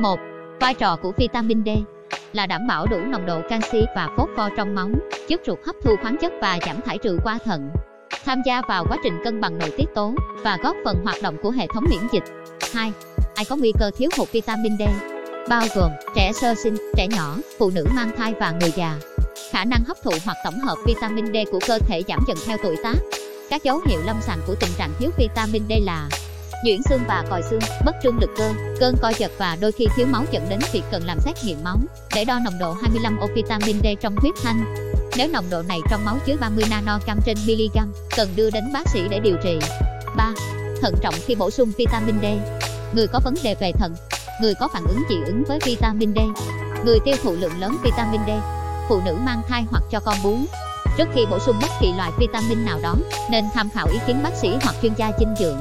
1. Vai trò của vitamin D là đảm bảo đủ nồng độ canxi và phốt pho trong máu, giúp ruột hấp thu khoáng chất và giảm thải trừ qua thận. Tham gia vào quá trình cân bằng nội tiết tố và góp phần hoạt động của hệ thống miễn dịch. 2. Ai có nguy cơ thiếu hụt vitamin D? Bao gồm trẻ sơ sinh, trẻ nhỏ, phụ nữ mang thai và người già. Khả năng hấp thụ hoặc tổng hợp vitamin D của cơ thể giảm dần theo tuổi tác. Các dấu hiệu lâm sàng của tình trạng thiếu vitamin D là nhuyễn xương và còi xương, bất trương lực cơ, cơn co giật và đôi khi thiếu máu dẫn đến việc cần làm xét nghiệm máu để đo nồng độ 25 ô vitamin D trong huyết thanh. Nếu nồng độ này trong máu dưới 30 nanogam trên mg, cần đưa đến bác sĩ để điều trị. 3. Thận trọng khi bổ sung vitamin D. Người có vấn đề về thận, người có phản ứng dị ứng với vitamin D, người tiêu thụ lượng lớn vitamin D, phụ nữ mang thai hoặc cho con bú. Trước khi bổ sung bất kỳ loại vitamin nào đó, nên tham khảo ý kiến bác sĩ hoặc chuyên gia dinh dưỡng.